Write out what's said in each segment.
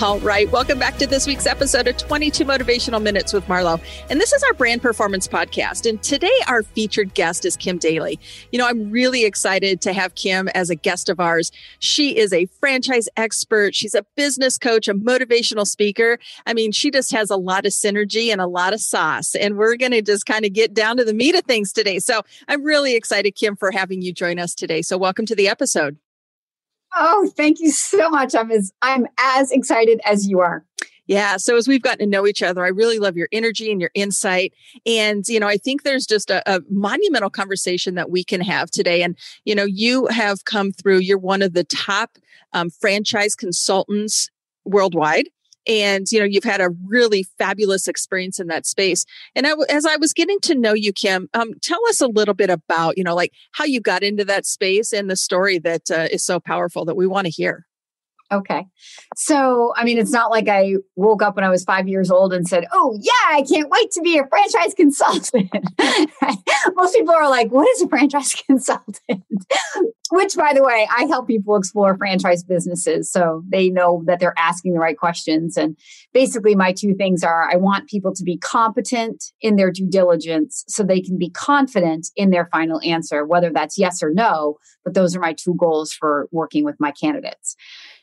All right. Welcome back to this week's episode of 22 Motivational Minutes with Marlo. And this is our brand performance podcast. And today, our featured guest is Kim Daly. You know, I'm really excited to have Kim as a guest of ours. She is a franchise expert, she's a business coach, a motivational speaker. I mean, she just has a lot of synergy and a lot of sauce. And we're going to just kind of get down to the meat of things today. So I'm really excited, Kim, for having you join us today. So welcome to the episode. Oh, thank you so much. I'm as I'm as excited as you are. Yeah. So as we've gotten to know each other, I really love your energy and your insight. And, you know, I think there's just a, a, monumental conversation that we can have today. And, you know, you have come through, you're one of the top um, franchise consultants worldwide and you know you've had a really fabulous experience in that space. And I, as i was getting to know you kim um, tell us a little bit about you know like how you got into that space and the story that uh, is so powerful that we want to hear Okay. So, I mean, it's not like I woke up when I was five years old and said, Oh, yeah, I can't wait to be a franchise consultant. Most people are like, What is a franchise consultant? Which, by the way, I help people explore franchise businesses so they know that they're asking the right questions. And basically, my two things are I want people to be competent in their due diligence so they can be confident in their final answer, whether that's yes or no. But those are my two goals for working with my candidates.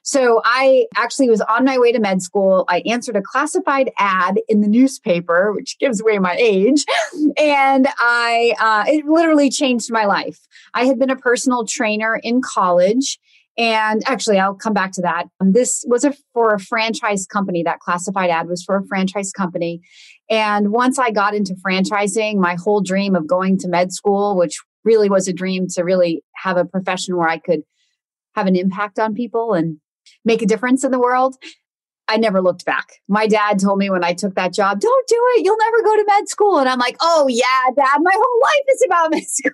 So I actually was on my way to med school. I answered a classified ad in the newspaper, which gives away my age. And I, uh, it literally changed my life. I had been a personal trainer in college. And actually, I'll come back to that. This was a, for a franchise company. That classified ad was for a franchise company. And once I got into franchising, my whole dream of going to med school, which really was a dream to really have a profession where I could have an impact on people and make a difference in the world. I never looked back. My dad told me when I took that job, don't do it. You'll never go to med school. And I'm like, oh, yeah, dad, my whole life is about med school.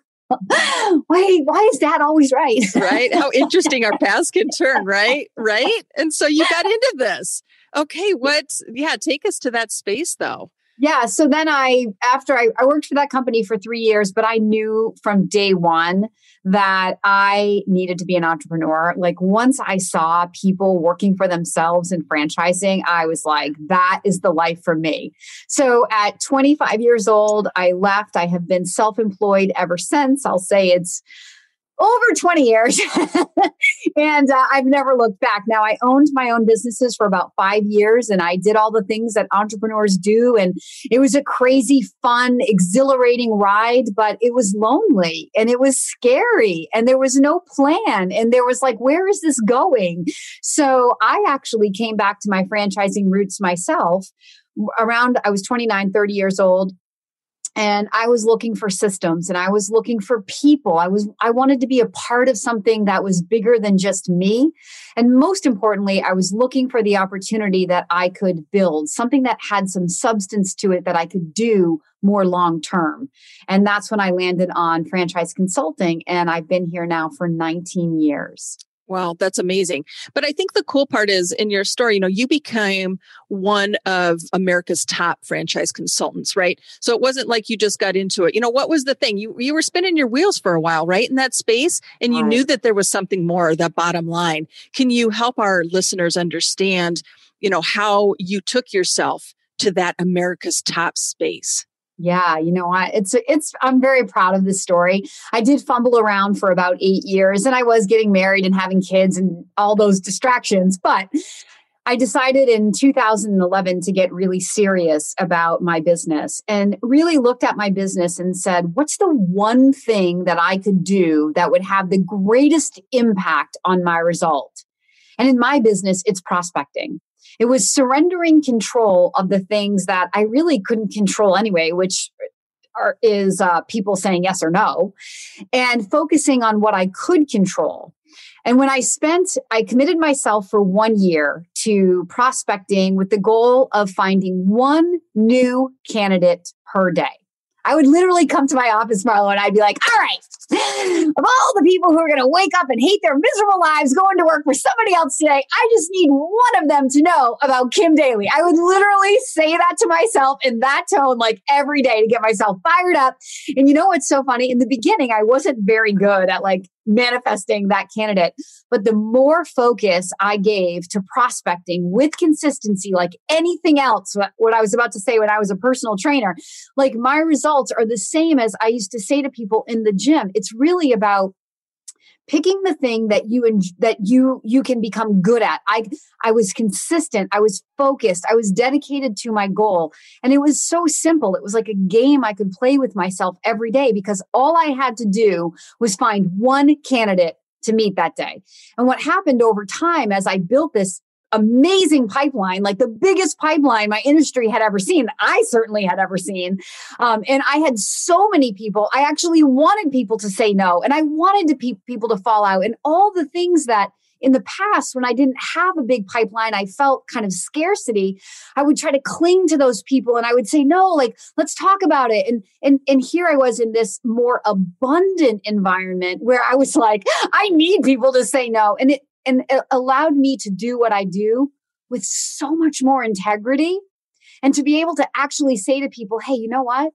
Wait, why is dad always right? right? How interesting our paths can turn, right? Right. And so you got into this. Okay. What, yeah, take us to that space though. Yeah. So then I, after I, I worked for that company for three years, but I knew from day one that I needed to be an entrepreneur. Like once I saw people working for themselves and franchising, I was like, that is the life for me. So at 25 years old, I left. I have been self employed ever since. I'll say it's over 20 years and uh, I've never looked back. Now, I owned my own businesses for about five years and I did all the things that entrepreneurs do. And it was a crazy, fun, exhilarating ride, but it was lonely and it was scary and there was no plan. And there was like, where is this going? So I actually came back to my franchising roots myself around i was 29 30 years old and i was looking for systems and i was looking for people. I was i wanted to be a part of something that was bigger than just me. And most importantly i was looking for the opportunity that i could build something that had some substance to it that i could do more long term. And that's when i landed on franchise consulting and i've been here now for 19 years Wow, that's amazing. But I think the cool part is in your story, you know, you became one of America's top franchise consultants, right? So it wasn't like you just got into it. You know, what was the thing? You you were spinning your wheels for a while, right? In that space, and you right. knew that there was something more, that bottom line. Can you help our listeners understand, you know, how you took yourself to that America's top space? Yeah, you know what? It's it's I'm very proud of this story. I did fumble around for about 8 years and I was getting married and having kids and all those distractions, but I decided in 2011 to get really serious about my business and really looked at my business and said, what's the one thing that I could do that would have the greatest impact on my result? And in my business, it's prospecting. It was surrendering control of the things that I really couldn't control anyway, which are, is uh, people saying yes or no, and focusing on what I could control. And when I spent, I committed myself for one year to prospecting with the goal of finding one new candidate per day. I would literally come to my office, Marlo, and I'd be like, all right, of all the people who are going to wake up and hate their miserable lives going to work for somebody else today, I just need one of them to know about Kim Daly. I would literally say that to myself in that tone, like every day to get myself fired up. And you know what's so funny? In the beginning, I wasn't very good at like manifesting that candidate. But the more focus I gave to prospecting with consistency, like anything else, what I was about to say when I was a personal trainer, like my results are the same as I used to say to people in the gym. It's really about picking the thing that you that you you can become good at. I i was consistent i was focused i was dedicated to my goal. And it was so simple it was like a game i could play with myself every day because all i had to do was find one candidate to meet that day. And what happened over time as i built this amazing pipeline, like the biggest pipeline my industry had ever seen. I certainly had ever seen. Um, and I had so many people. I actually wanted people to say no, and I wanted to pe- people to fall out, and all the things that in the past when i didn't have a big pipeline i felt kind of scarcity i would try to cling to those people and i would say no like let's talk about it and and and here i was in this more abundant environment where i was like i need people to say no and it and it allowed me to do what I do with so much more integrity and to be able to actually say to people, hey, you know what?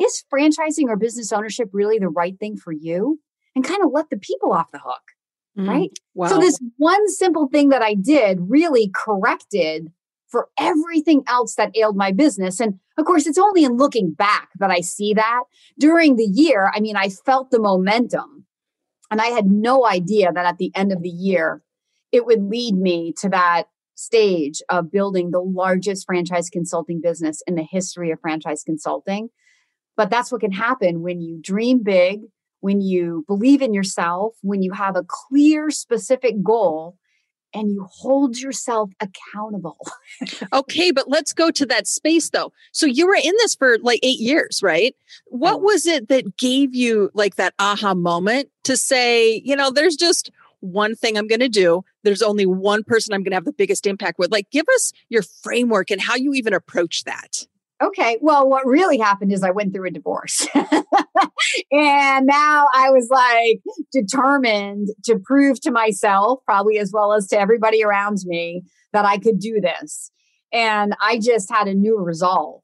Is franchising or business ownership really the right thing for you? And kind of let the people off the hook. Mm, right. Wow. So, this one simple thing that I did really corrected for everything else that ailed my business. And of course, it's only in looking back that I see that. During the year, I mean, I felt the momentum and I had no idea that at the end of the year, it would lead me to that stage of building the largest franchise consulting business in the history of franchise consulting. But that's what can happen when you dream big, when you believe in yourself, when you have a clear, specific goal, and you hold yourself accountable. okay, but let's go to that space though. So you were in this for like 8 years, right? What mm-hmm. was it that gave you like that aha moment to say, you know, there's just one thing I'm going to do. There's only one person I'm going to have the biggest impact with. Like give us your framework and how you even approach that. Okay. Well, what really happened is I went through a divorce. and now I was like determined to prove to myself, probably as well as to everybody around me, that I could do this. And I just had a new resolve.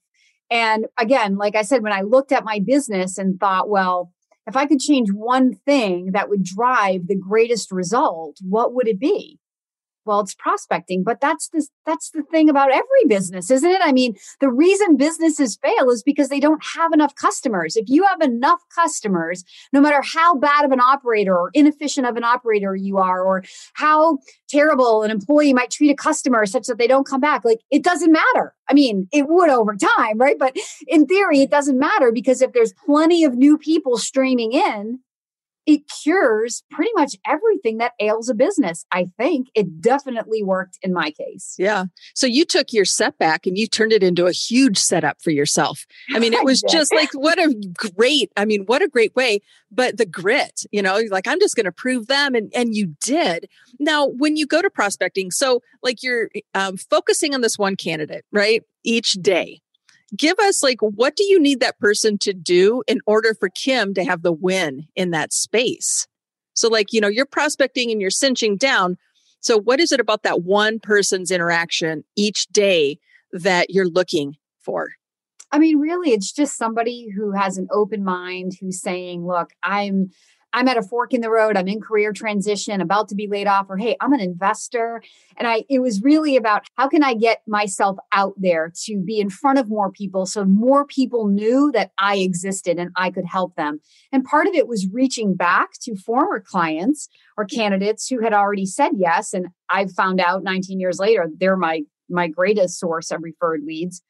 And again, like I said, when I looked at my business and thought, well, if I could change one thing that would drive the greatest result, what would it be? Well it's prospecting but that's the that's the thing about every business isn't it? I mean the reason businesses fail is because they don't have enough customers. If you have enough customers no matter how bad of an operator or inefficient of an operator you are or how terrible an employee might treat a customer such that they don't come back like it doesn't matter. I mean it would over time right? But in theory it doesn't matter because if there's plenty of new people streaming in it cures pretty much everything that ails a business. I think it definitely worked in my case. Yeah. So you took your setback and you turned it into a huge setup for yourself. I mean, it was just like, what a great, I mean, what a great way. But the grit, you know, like, I'm just going to prove them. And, and you did. Now, when you go to prospecting, so like you're um, focusing on this one candidate, right? Each day give us like what do you need that person to do in order for Kim to have the win in that space? So like, you know, you're prospecting and you're cinching down. So what is it about that one person's interaction each day that you're looking for? I mean, really, it's just somebody who has an open mind who's saying, look, I'm I'm at a fork in the road. I'm in career transition, about to be laid off, or hey, I'm an investor. And I it was really about how can I get myself out there to be in front of more people so more people knew that I existed and I could help them. And part of it was reaching back to former clients or candidates who had already said yes. And I've found out 19 years later, they're my my greatest source of referred leads.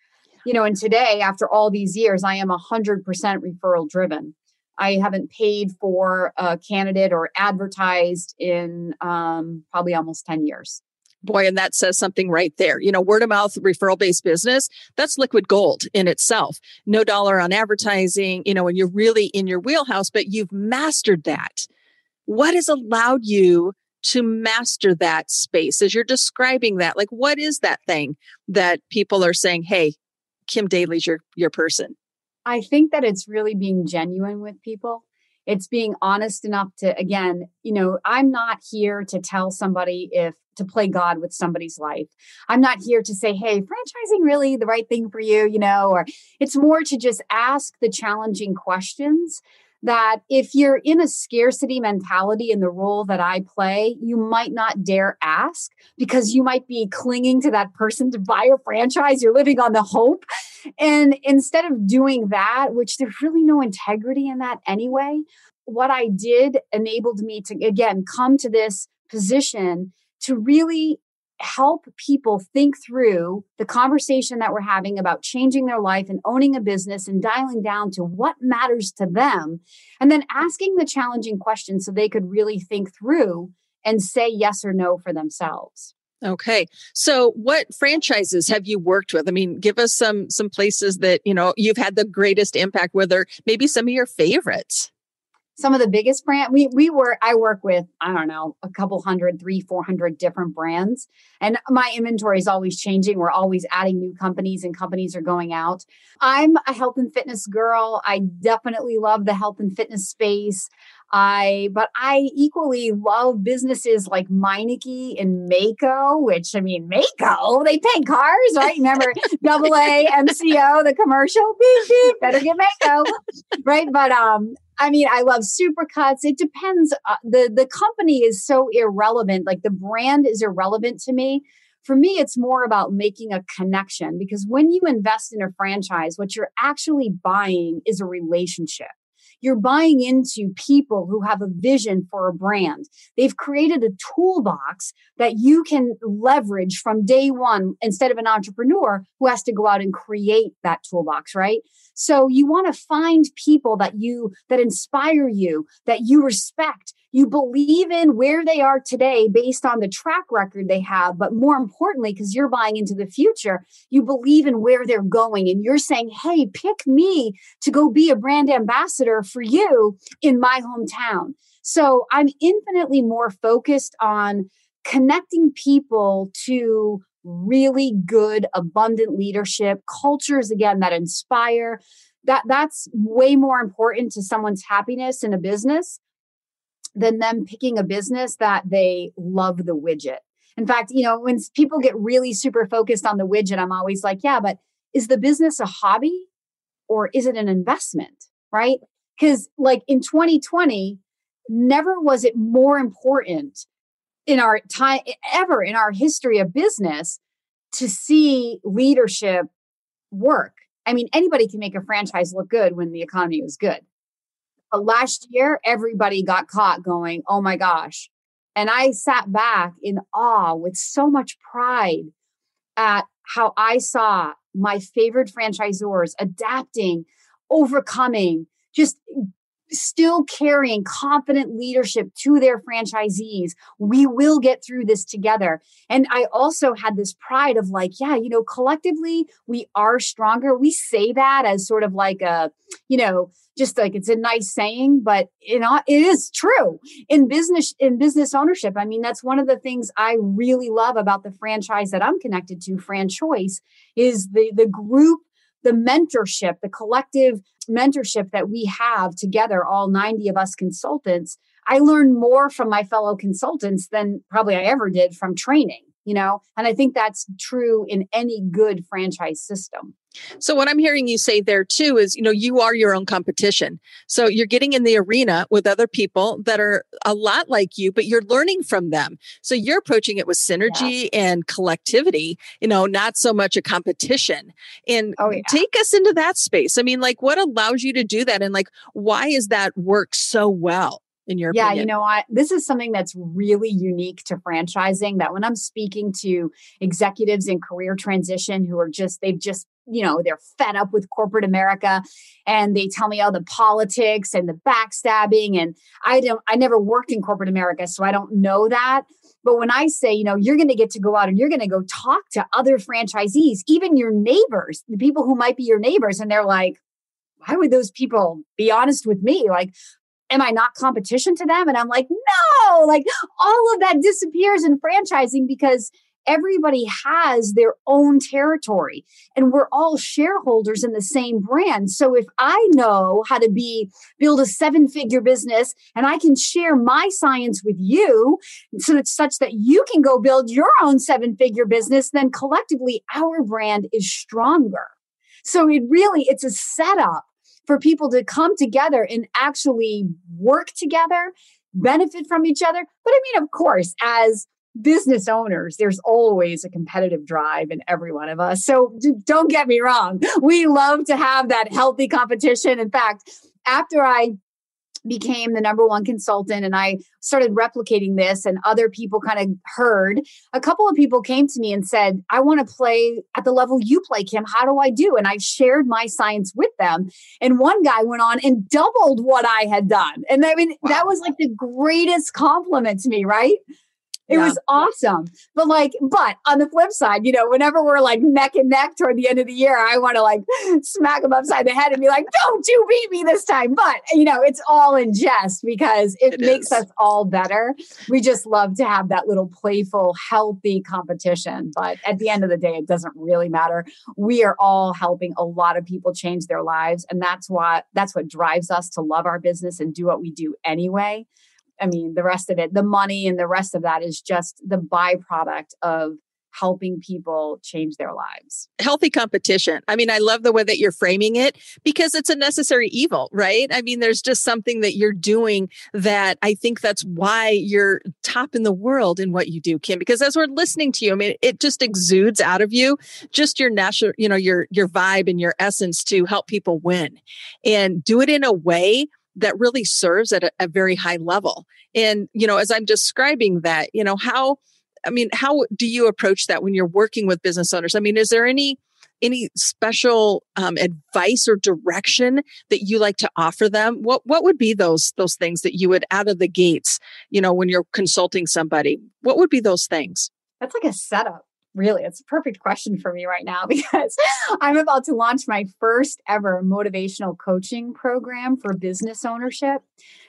You know, and today, after all these years, I am 100% referral driven. I haven't paid for a candidate or advertised in um, probably almost 10 years. Boy, and that says something right there. You know, word of mouth referral based business, that's liquid gold in itself. No dollar on advertising, you know, and you're really in your wheelhouse, but you've mastered that. what has allowed you to master that space as you're describing that? Like, what is that thing that people are saying, hey, Kim Daly's your, your person? I think that it's really being genuine with people. It's being honest enough to, again, you know, I'm not here to tell somebody if to play God with somebody's life. I'm not here to say, hey, franchising really the right thing for you, you know, or it's more to just ask the challenging questions that if you're in a scarcity mentality in the role that I play, you might not dare ask because you might be clinging to that person to buy a franchise. You're living on the hope. And instead of doing that, which there's really no integrity in that anyway, what I did enabled me to, again, come to this position to really help people think through the conversation that we're having about changing their life and owning a business and dialing down to what matters to them and then asking the challenging questions so they could really think through and say yes or no for themselves. Okay so what franchises have you worked with? I mean give us some some places that you know you've had the greatest impact whether maybe some of your favorites some of the biggest brand we we work i work with i don't know a couple hundred three four hundred different brands. And my inventory is always changing. We're always adding new companies and companies are going out. I'm a health and fitness girl. I definitely love the health and fitness space. I but I equally love businesses like Meineke and Maaco, which I mean Maaco, they paint cars, right? Remember double A MCO, the commercial, beep beep, better get Maaco, right? But um, I mean, I love supercuts. It depends. Uh, the the company is so irrelevant. Like the brand is irrelevant to me. For me, it's more about making a connection because when you invest in a franchise, what you're actually buying is a relationship. You're buying into people who have a vision for a brand. They've created a toolbox that you can leverage from day one instead of an entrepreneur who has to go out and create that toolbox, right? So you want to find people that you that inspire you, that you respect, you believe in where they are today based on the track record they have. But more importantly, because you're buying into the future, you believe in where they're going. And you're saying, hey, pick me to go be a brand ambassador for you in my hometown. So I'm infinitely more focused on connecting people to really good abundant leadership cultures again that inspire that that's way more important to someone's happiness in a business than them picking a business that they love the widget. In fact, you know, when people get really super focused on the widget, I'm always like, yeah, but is the business a hobby or is it an investment? Right? Because, like in 2020, never was it more important in our time ever in our history of business to see leadership work. I mean, anybody can make a franchise look good when the economy was good. But last year, everybody got caught going, oh my gosh. And I sat back in awe with so much pride at how I saw my favorite franchisors adapting, overcoming, just still carrying confident leadership to their franchisees. We will get through this together. And I also had this pride of like, yeah, you know, collectively we are stronger. We say that as sort of like a, you know, just like it's a nice saying, but you know, it is true in business in business ownership. I mean, that's one of the things I really love about the franchise that I'm connected to, FranChoice, is the the group the mentorship, the collective mentorship that we have together, all 90 of us consultants, I learned more from my fellow consultants than probably I ever did from training, you know? And I think that's true in any good franchise system. So what I'm hearing you say there too is, you know, you are your own competition. So you're getting in the arena with other people that are a lot like you, but you're learning from them. So you're approaching it with synergy yeah. and collectivity, you know, not so much a competition. And oh, yeah. take us into that space. I mean, like what allows you to do that? And like, why is that work so well? In your yeah opinion? you know what? This is something that's really unique to franchising that when i'm speaking to executives in career transition who are just they've just you know they're fed up with corporate america and they tell me all the politics and the backstabbing and i don't i never worked in corporate america so i don't know that. But when i say you know you're going to get to go out and you're going to go talk to other franchisees even your neighbors the people who might be your neighbors and they're like why would those people be honest with me? Like am I not competition to them? And I'm like, no, like all of that disappears in franchising because everybody has their own territory and we're all shareholders in the same brand. So if I know how to be build a seven figure business and I can share my science with you so that such that you can go build your own seven figure business, then collectively our brand is stronger. So it really it's a setup for people to come together and actually work together, benefit from each other. But I mean, of course, as business owners, there's always a competitive drive in every one of us. So don't get me wrong. We love to have that healthy competition. In fact, after I Mm-hmm. became the number one consultant and I started replicating this and other people kind of heard. A couple of people came to me and said, I want to play at the level you play, Kim. How do I do? And I shared my science with them. And one guy went on and doubled what I had done. And I mean, wow. that was like the greatest compliment to me, right? It yeah. was awesome. But like, but on the flip side, you know, whenever we're like neck and neck toward the end of the year, I want to like smack them upside the head and be like, don't you beat me this time. But, you know, it's all in jest because it, it makes is. us all better. We just love to have that little playful, healthy competition. But at the end of the day, it doesn't really matter. We are all helping a lot of people change their lives. And that's what, that's what drives us to love our business and do what we do anyway. I mean, the rest of it, the money and the rest of that is just the byproduct of helping people change their lives. Healthy competition. I mean, I love the way that you're framing it because it's a necessary evil, right? I mean, there's just something that you're doing that I think that's why you're top in the world in what you do, Kim, because as we're listening to you, I mean, it just exudes out of you just your natural, you know, your your vibe and your essence to help people win and do it in a way that really serves at a, a very high level. And, you know, as I'm describing that, you know, how, I mean, how do you approach that when you're working with business owners? I mean, is there any, any special um, advice or direction that you like to offer them what what would be those those things that you would out of the gates you know when you're consulting somebody what would be those things that's like a setup really it's a perfect question for me right now because i'm about to launch my first ever motivational coaching program for business ownership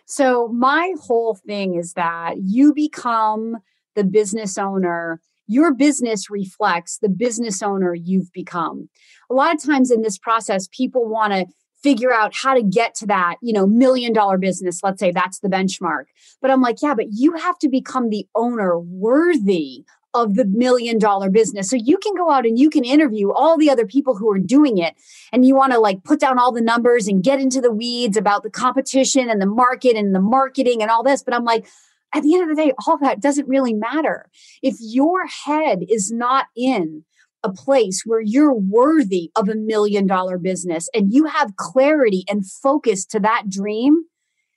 so my whole thing is that you become the business owner your business reflects the business owner you've become a lot of times in this process people want to figure out how to get to that, you know, million dollar business. Let's say that's the benchmark. But I'm like, yeah, but you have to become the owner worthy of the million dollar business. So you can go out and you can interview all the other people who are doing it. And you want to like put down all the numbers and get into the weeds about the competition and the market and the marketing and all this. But I'm like, at the end of the day, all that doesn't really matter. If your head is not in a place where you're worthy of a million dollar business and you have clarity and focus to that dream,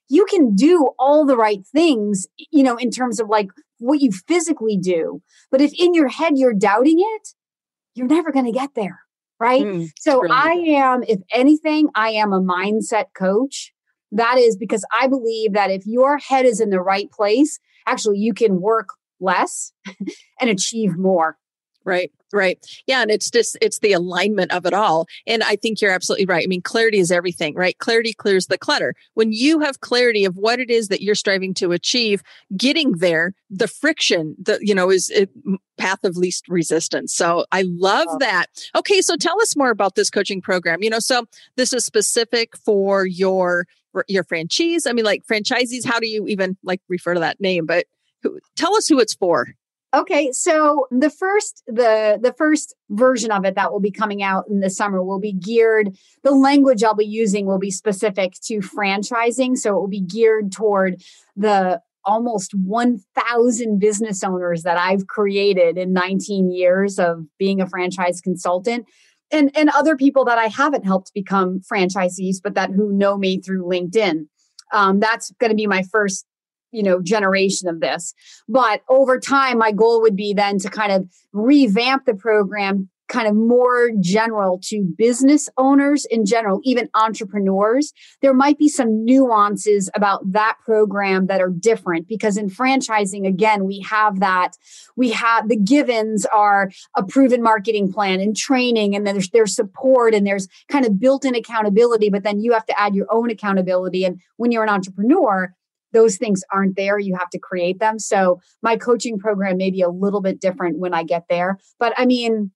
you can do all the right things, you know, in terms of like what you physically do. But if in your head you're doubting it, you're never going to get there. Right. Mm, so I am, if anything, I am a mindset coach. That is because I believe that if your head is in the right place, actually you can work less and achieve more. Right. Right. Yeah. And it's just, it's the alignment of it all. And I think you're absolutely right. I mean, clarity is everything, right? Clarity clears the clutter. When you have clarity of what it is that you're striving to achieve, getting there, the friction, the, you know, is it, path of least resistance. So I love that. Okay. So tell us more about this coaching program. You know, so this is specific for your, your franchise. I mean, like franchisees, how do you even like refer to that name? But who, tell us who it's for. Okay, so the first the the first version of it that will be coming out in the summer will be geared the language I'll be using will be specific to franchising, so it will be geared toward the almost 1000 business owners that I've created in 19 years of being a franchise consultant and and other people that I haven't helped become franchisees but that who know me through LinkedIn. Um, that's going to be my first you know generation of this but over time my goal would be then to kind of revamp the program kind of more general to business owners in general, even entrepreneurs, there might be some nuances about that program that are different because in franchising, again, we have that. We have the givens are a proven marketing plan and training, and then there's, there's support and there's kind of built in accountability, but then you have to add your own accountability. And when you're an entrepreneur, those things aren't there. You have to create them. So my coaching program may be a little bit different when I get there. But I mean,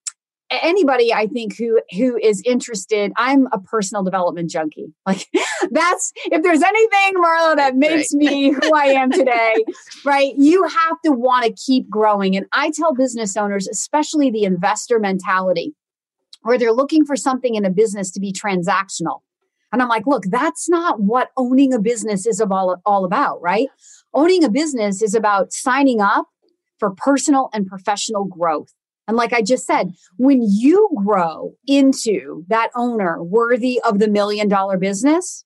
anybody I think who who is interested, I'm a personal development junkie. Like that's if there's anything, Marla, that makes right. me who I am today, right? You have to want to keep growing. And I tell business owners, especially the investor mentality, where they're looking for something in a business to be transactional. And I'm like, look, that's not what owning a business is all, all about, right? Owning a business is about signing up for personal and professional growth. And like I just said, when you grow into that owner worthy of the million dollar business,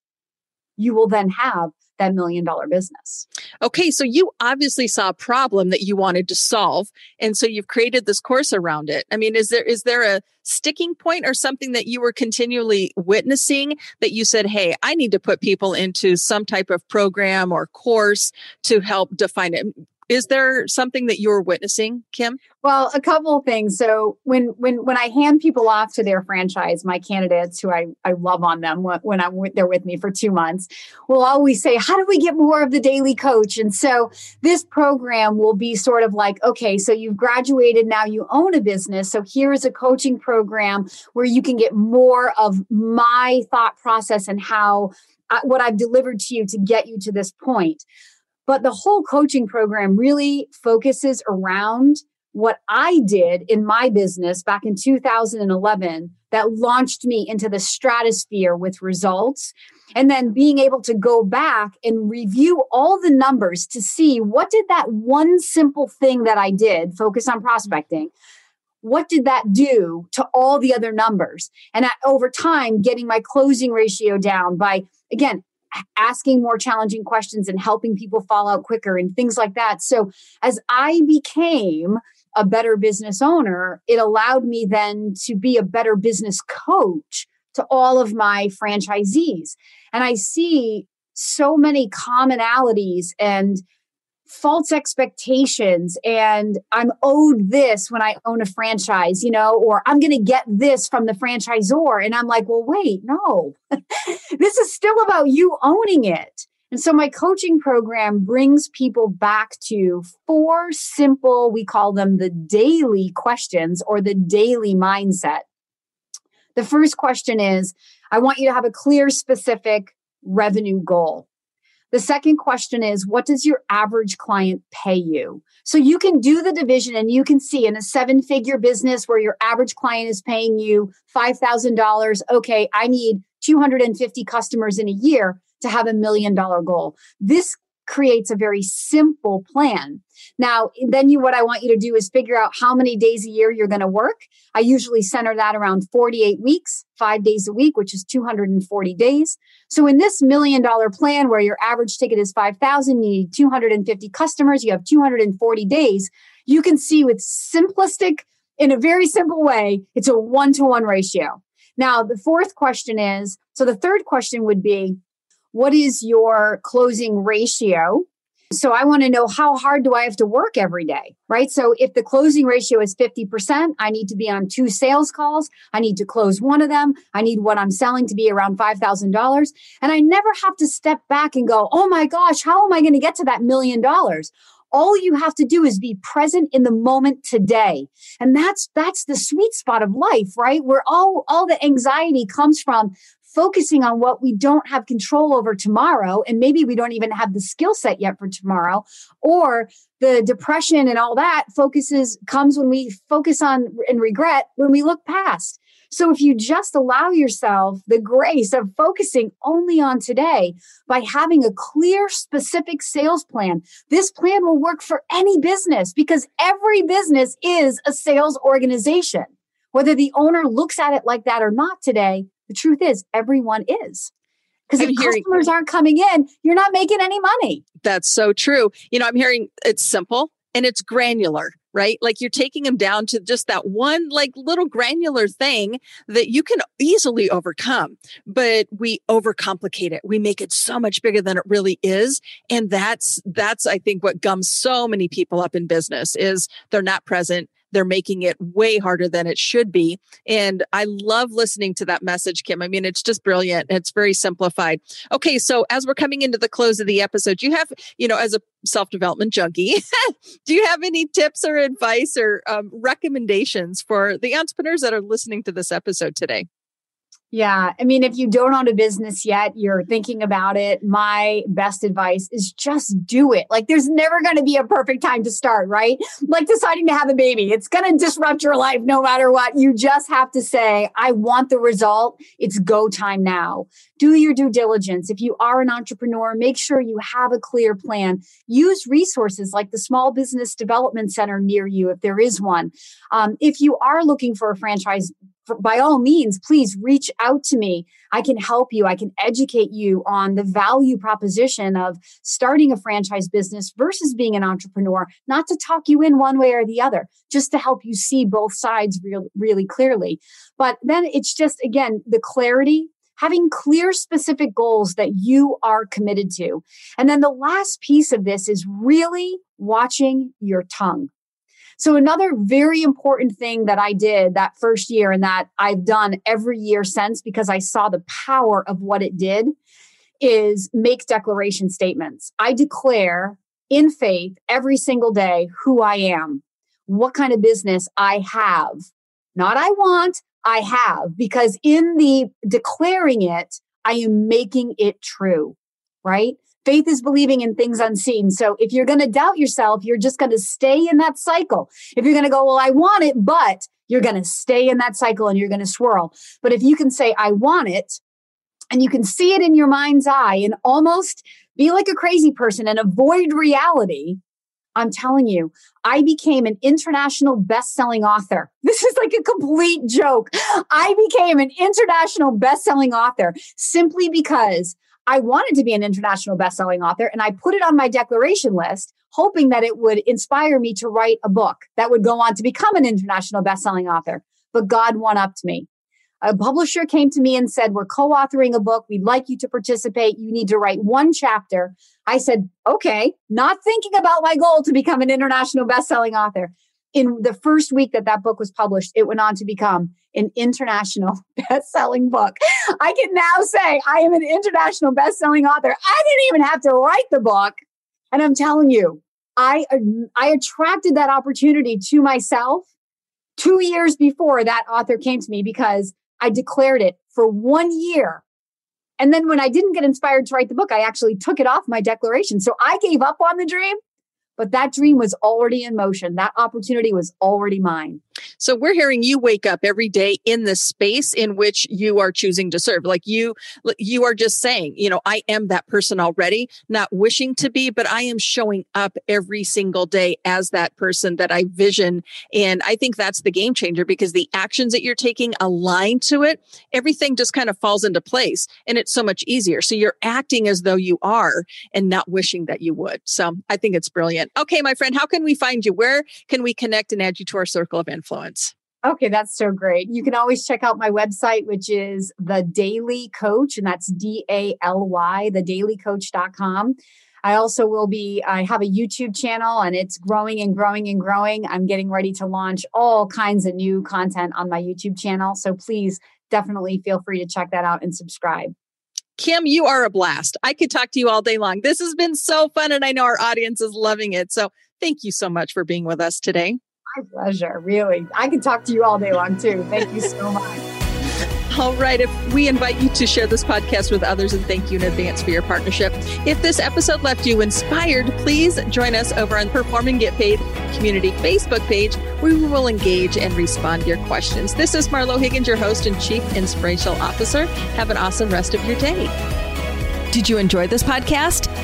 you will then have that million dollar business. Okay, so you obviously saw a problem that you wanted to solve and so you've created this course around it. I mean, is there is there a sticking point or something that you were continually witnessing that you said, "Hey, I need to put people into some type of program or course to help define it." Is there something that you're witnessing, Kim? Well, a couple of things. So when when when I hand people off to their franchise, my candidates who I, I love on them when, when I'm with, they're with me for two months, will always say, "How do we get more of the Daly coach?" And so this program will be sort of like, okay, so you've graduated, now you own a business. So here is a coaching program where you can get more of my thought process and how uh, what I've delivered to you to get you to this point. But the whole coaching program really focuses around what I did in my business back in 2011 that launched me into the stratosphere with results. And then being able to go back and review all the numbers to see what did that one simple thing that I did, focus on prospecting, what did that do to all the other numbers? And over time, getting my closing ratio down by, again, asking more challenging questions and helping people fall out quicker and things like that. So as I became a better business owner, it allowed me then to be a better business coach to all of my franchisees. And I see so many commonalities and false expectations and I'm owed this when I own a franchise, you know, or I'm going to get this from the franchisor. And I'm like, well, wait, no, this is still about you owning it. And so my coaching program brings people back to four simple, we call them the daily questions or the daily mindset. The first question is I want you to have a clear, specific revenue goal. The second question is, what does your average client pay you? So you can do the division and you can see in a seven figure business where your average client is paying you $5,000. Okay, I need 250 customers in a year to have a million dollar goal. This creates a very simple plan. Now, then you what I want you to do is figure out how many days a year you're going to work. I usually center that around 48 weeks, 5 days a week, which is 240 days. So in this million dollar plan where your average ticket is 5,000, you need 250 customers, you have 240 days, you can see with simplistic in a very simple way, it's a 1 to 1 ratio. Now, the fourth question is, so the third question would be what is your closing ratio? So I want to know how hard do I have to work every day, right? So if the closing ratio is 50%, I need to be on two sales calls. I need to close one of them. I need what I'm selling to be around $5,000. And I never have to step back and go, oh my gosh, how am I going to get to that million dollars? all you have to do is be present in the moment today and that's that's the sweet spot of life right where all all the anxiety comes from focusing on what we don't have control over tomorrow and maybe we don't even have the skill set yet for tomorrow or the depression and all that focuses comes when we focus on and regret when we look past. So if you just allow yourself the grace of focusing only on today by having a clear specific sales plan this plan will work for any business because every business is a sales organization. Whether the owner looks at it like that or not today the truth is, everyone is. Because if hearing, customers aren't coming in, you're not making any money. That's so true. You know, I'm hearing it's simple and it's granular. right? Like you're taking them down to just that one like little granular thing that you can easily overcome. But we overcomplicate it. We make it so much bigger than it really is. And that's that's I think what gums so many people up in business is they're not present they're making it way harder than it should be. And I love listening to that message, Kim. I mean, it's just brilliant. It's very simplified. Okay. So as we're coming into the close of the episode, you have, you know, as a self development junkie, do you have any tips or advice or um, recommendations for the entrepreneurs that are listening to this episode today? Yeah. I mean, if you don't own a business yet, you're thinking about it. My best advice is just do it. Like, there's never going to be a perfect time to start, right? Like deciding to have a baby, it's going to disrupt your life no matter what. You just have to say, I want the result. It's go time now. Do your due diligence. If you are an entrepreneur, make sure you have a clear plan. Use resources like the Small Business Development Center near you, if there is one. Um, if you are looking for a franchise by all means, please reach out to me. I can help you. I can educate you on the value proposition of starting a franchise business versus being an entrepreneur, not to talk you in one way or the other, just to help you see both sides real, really clearly. But then it's just, again, the clarity, having clear, specific goals that you are committed to. And then the last piece of this is really watching your tongue. So, another very important thing that I did that first year and that I've done every year since because I saw the power of what it did is make declaration statements. I declare in faith every single day who I am, what kind of business I have. Not I want, I have, because in the declaring it, I am making it true, right? Faith is believing in things unseen. So if you're going to doubt yourself, you're just going to stay in that cycle. If you're going to go, well, I want it, but you're going to stay in that cycle and you're going to swirl. But if you can say, I want it, and you can see it in your mind's eye and almost be like a crazy person and avoid reality, I'm telling you, I became an international best-selling author. This is like a complete joke. I became an international best-selling author simply because I wanted to be an international best-selling author and I put it on my declaration list hoping that it would inspire me to write a book that would go on to become an international best-selling author. But God one upped me. A publisher came to me and said, "We're co-authoring a book. We'd like you to participate. You need to write one chapter." I said, "Okay," not thinking about my goal to become an international best-selling author in the first week that that book was published, it went on to become an international best-selling book. I can now say I am an international best-selling author. I didn't even have to write the book, and I'm telling you, I I attracted that opportunity to myself 2 years before that author came to me because I declared it for 1 year. And then when I didn't get inspired to write the book, I actually took it off my declaration. So I gave up on the dream but that dream was already in motion. That opportunity was already mine. So we're hearing you wake up every day in the space in which you are choosing to serve. Like you, you are just saying, you know, I am that person already, not wishing to be, but I am showing up every single day as that person that I vision. And I think that's the game changer because the actions that you're taking align to it. Everything just kind of falls into place and it's so much easier. So you're acting as though you are and not wishing that you would. So I think it's brilliant. Okay, my friend, how can we find you? Where can we connect and add you to our circle of influence? Okay, that's so great. You can always check out my website, which is the Daly Coach, and that's D A L Y, thedalycoach.com. I also will be, I have a YouTube channel and it's growing and growing and growing. I'm getting ready to launch all kinds of new content on my YouTube channel. So please definitely feel free to check that out and subscribe. Kim, you are a blast. I could talk to you all day long. This has been so fun, and I know our audience is loving it. So thank you so much for being with us today. My pleasure, really. I can talk to you all day long, too. Thank you so much. All right. If we invite you to share this podcast with others and thank you in advance for your partnership. If this episode left you inspired, please join us over on Perform and Get Paid community Facebook page where we will engage and respond to your questions. This is Marlo Higgins, your host and Chief Inspirational Officer. Have an awesome rest of your day. Did you enjoy this podcast?